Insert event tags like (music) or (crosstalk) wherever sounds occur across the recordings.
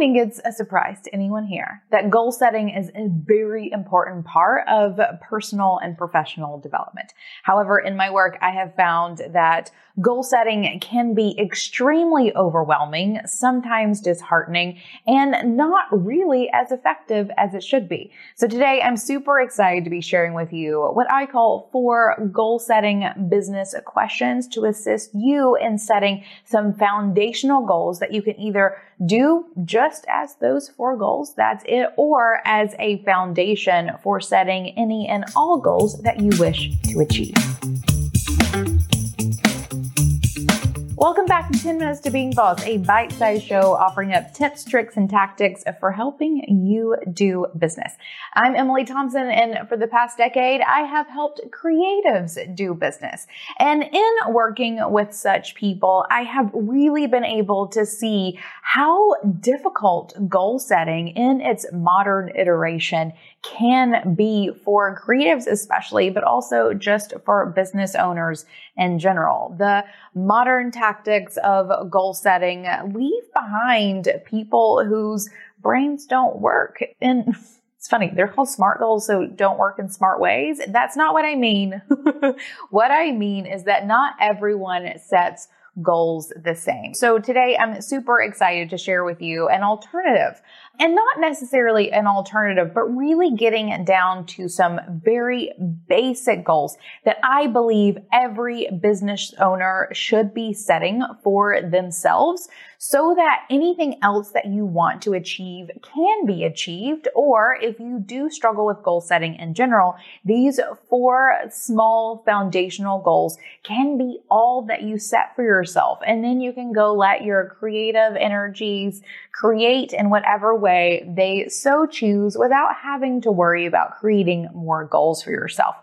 think it's a surprise to anyone here that goal setting is a very important part of personal and professional development. However, in my work, I have found that goal setting can be extremely overwhelming, sometimes disheartening, and not really as effective as it should be. So today I'm super excited to be sharing with you what I call four goal setting business questions to assist you in setting some foundational goals that you can either do just as those four goals, that's it, or as a foundation for setting any and all goals that you wish to achieve. Welcome back to 10 Minutes to Being Boss, a bite sized show offering up tips, tricks, and tactics for helping you do business. I'm Emily Thompson, and for the past decade, I have helped creatives do business. And in working with such people, I have really been able to see how difficult goal setting in its modern iteration can be for creatives, especially, but also just for business owners in general. The modern tactics of goal setting leave behind people whose brains don't work. And (laughs) it's funny, they're called smart goals, so don't work in smart ways. That's not what I mean. (laughs) what I mean is that not everyone sets goals the same. So today I'm super excited to share with you an alternative and not necessarily an alternative, but really getting down to some very basic goals that I believe every business owner should be setting for themselves so that anything else that you want to achieve can be achieved. Or if you do struggle with goal setting in general, these four small foundational goals can be all that you set for yourself. And then you can go let your creative energies create in whatever way they so choose without having to worry about creating more goals for yourself.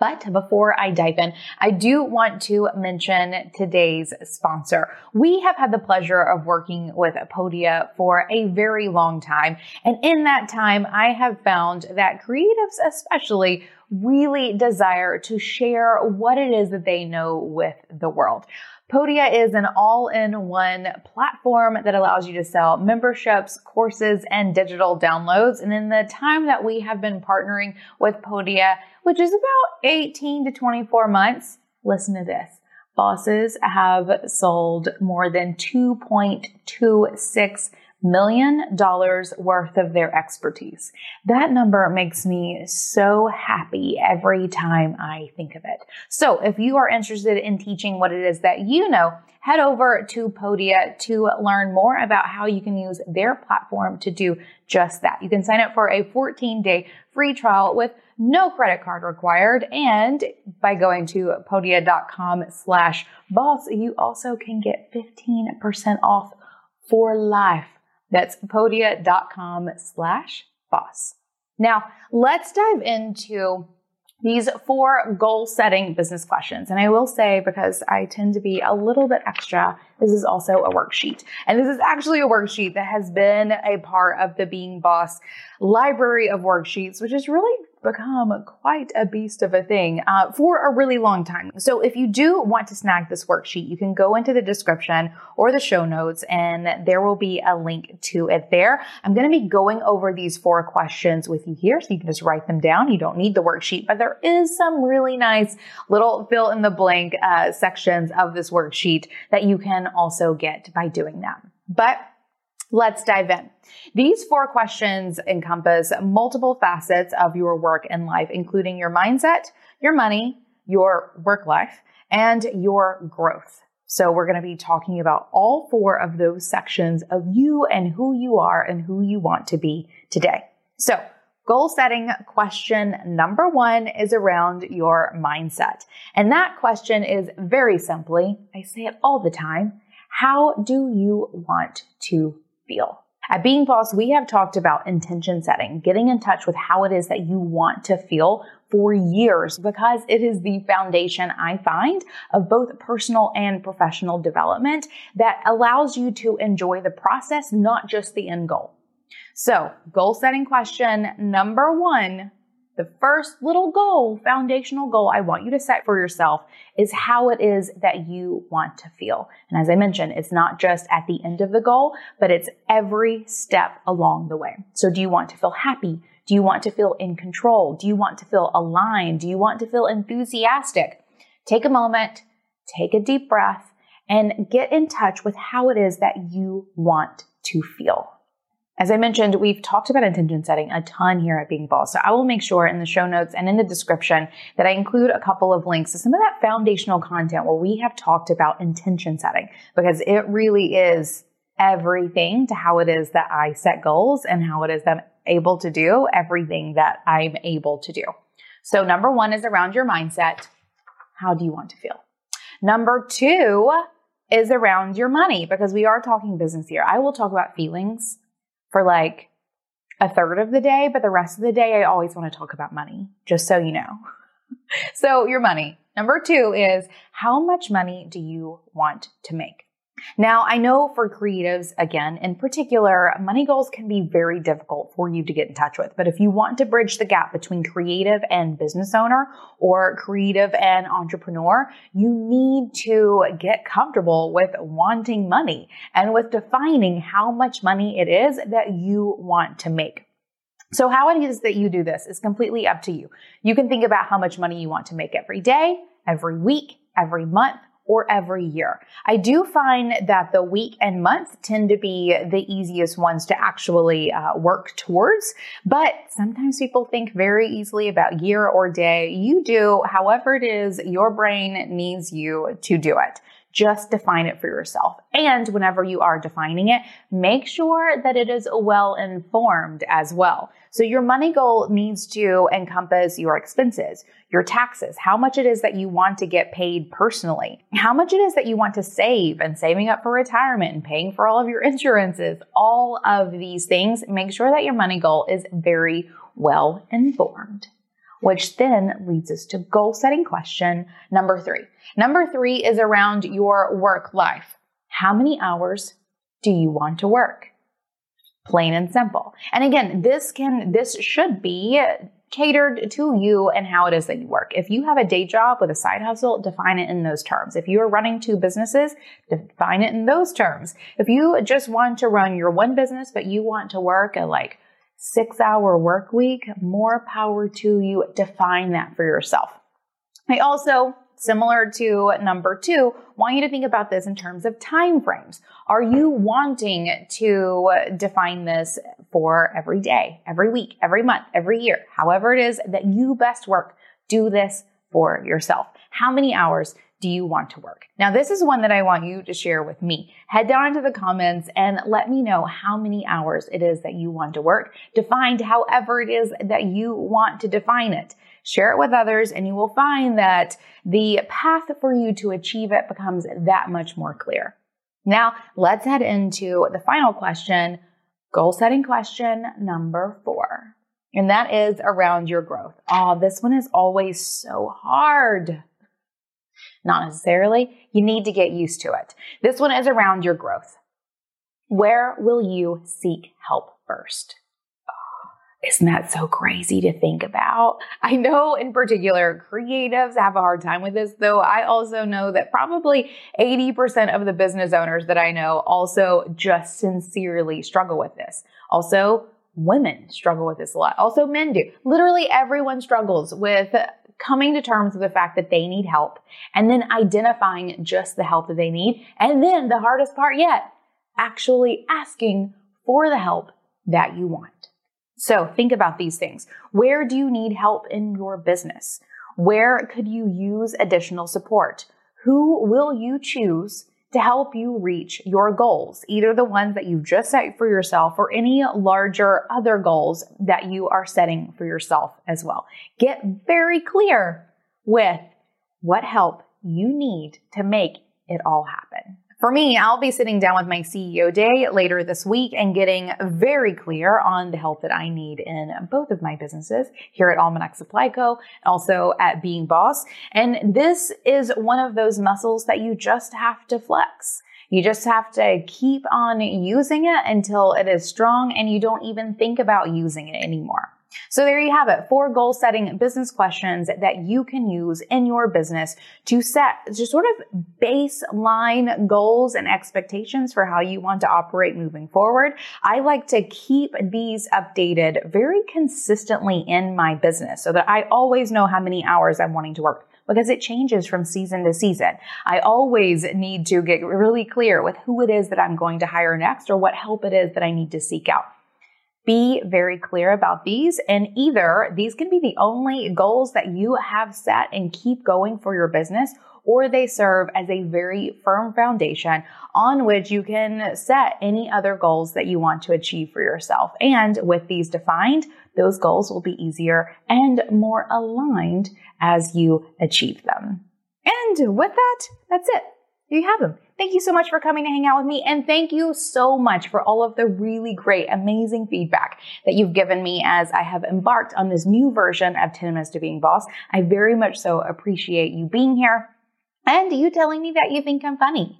But before I dive in, I do want to mention today's sponsor. We have had the pleasure of working with Podia for a very long time. And in that time, I have found that creatives especially really desire to share what it is that they know with the world. Podia is an all-in-one platform that allows you to sell memberships, courses, and digital downloads. And in the time that we have been partnering with Podia, which is about 18 to 24 months, listen to this. Bosses have sold more than 2.26 million dollars worth of their expertise. That number makes me so happy every time I think of it. So if you are interested in teaching what it is that you know, head over to Podia to learn more about how you can use their platform to do just that. You can sign up for a 14 day free trial with no credit card required. And by going to podia.com slash boss, you also can get 15% off for life. That's podia.com slash boss. Now let's dive into these four goal setting business questions. And I will say, because I tend to be a little bit extra, this is also a worksheet. And this is actually a worksheet that has been a part of the Being Boss library of worksheets, which is really become quite a beast of a thing uh, for a really long time. So if you do want to snag this worksheet, you can go into the description or the show notes and there will be a link to it there. I'm going to be going over these four questions with you here so you can just write them down. You don't need the worksheet, but there is some really nice little fill in the blank uh, sections of this worksheet that you can also get by doing that. But Let's dive in. These four questions encompass multiple facets of your work and life, including your mindset, your money, your work life, and your growth. So we're going to be talking about all four of those sections of you and who you are and who you want to be today. So goal setting question number one is around your mindset. And that question is very simply, I say it all the time, how do you want to feel. At Being Boss, we have talked about intention setting, getting in touch with how it is that you want to feel for years because it is the foundation I find of both personal and professional development that allows you to enjoy the process, not just the end goal. So goal setting question number one the first little goal, foundational goal I want you to set for yourself is how it is that you want to feel. And as I mentioned, it's not just at the end of the goal, but it's every step along the way. So do you want to feel happy? Do you want to feel in control? Do you want to feel aligned? Do you want to feel enthusiastic? Take a moment, take a deep breath, and get in touch with how it is that you want to feel. As I mentioned, we've talked about intention setting a ton here at Being Boss. So I will make sure in the show notes and in the description that I include a couple of links to some of that foundational content where we have talked about intention setting because it really is everything to how it is that I set goals and how it is that I'm able to do everything that I'm able to do. So number one is around your mindset. How do you want to feel? Number two is around your money because we are talking business here. I will talk about feelings for like a third of the day, but the rest of the day, I always want to talk about money, just so you know. (laughs) so, your money. Number two is how much money do you want to make? Now, I know for creatives, again, in particular, money goals can be very difficult for you to get in touch with. But if you want to bridge the gap between creative and business owner or creative and entrepreneur, you need to get comfortable with wanting money and with defining how much money it is that you want to make. So how it is that you do this is completely up to you. You can think about how much money you want to make every day, every week, every month, or every year. I do find that the week and month tend to be the easiest ones to actually uh, work towards, but sometimes people think very easily about year or day. You do, however it is your brain needs you to do it. Just define it for yourself. And whenever you are defining it, make sure that it is well informed as well. So your money goal needs to encompass your expenses, your taxes, how much it is that you want to get paid personally, how much it is that you want to save and saving up for retirement and paying for all of your insurances, all of these things. Make sure that your money goal is very well informed which then leads us to goal setting question number three. Number three is around your work life. How many hours do you want to work? Plain and simple. And again, this can, this should be catered to you and how it is that you work. If you have a day job with a side hustle, define it in those terms. If you are running two businesses, define it in those terms. If you just want to run your one business, but you want to work a like six hour work week, more power to you. Define that for yourself. I also similar to number two, want you to think about this in terms of time frames. Are you wanting to define this for every day, every week, every month, every year, however it is that you best work? Do this for yourself. How many hours do you want to work? Now, this is one that I want you to share with me. Head down into the comments and let me know how many hours it is that you want to work, defined however it is that you want to define it. Share it with others and you will find that the path for you to achieve it becomes that much more clear. Now, let's head into the final question, goal setting question number four. And that is around your growth. Oh, this one is always so hard. Not necessarily. You need to get used to it. This one is around your growth. Where will you seek help first? (sighs) isn't that so crazy to think about? I know in particular creatives have a hard time with this, though I also know that probably 80% of the business owners that I know also just sincerely struggle with this. Also, women struggle with this a lot. Also, men do. Literally everyone struggles with coming to terms with the fact that they need help and then identifying just the help that they need. And then the hardest part yet, actually asking for the help that you want. So think about these things. Where do you need help in your business? Where could you use additional support? Who will you choose to help you reach your goals, either the ones that you've just set for yourself or any larger other goals that you are setting for yourself as well. Get very clear with what help you need to make it all happen. For me, I'll be sitting down with my CEO day later this week and getting very clear on the help that I need in both of my businesses here at Almanac Supply Co. also at Being Boss. And this is one of those muscles that you just have to flex. You just have to keep on using it until it is strong and you don't even think about using it anymore. So there you have it. Four goal setting business questions that you can use in your business to set just sort of baseline goals and expectations for how you want to operate moving forward. I like to keep these updated very consistently in my business so that I always know how many hours I'm wanting to work because it changes from season to season. I always need to get really clear with who it is that I'm going to hire next or what help it is that I need to seek out. Be very clear about these and either these can be the only goals that you have set and keep going for your business or they serve as a very firm foundation on which you can set any other goals that you want to achieve for yourself. And with these defined, those goals will be easier and more aligned as you achieve them. And with that, that's it. There you have them. Thank you so much for coming to hang out with me. And thank you so much for all of the really great, amazing feedback that you've given me as I have embarked on this new version of 10 Minutes to Being Boss. I very much so appreciate you being here and you telling me that you think I'm funny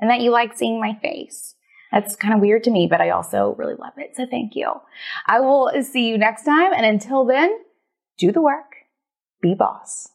and that you like seeing my face. That's kind of weird to me, but I also really love it. So thank you. I will see you next time. And until then, do the work, be boss.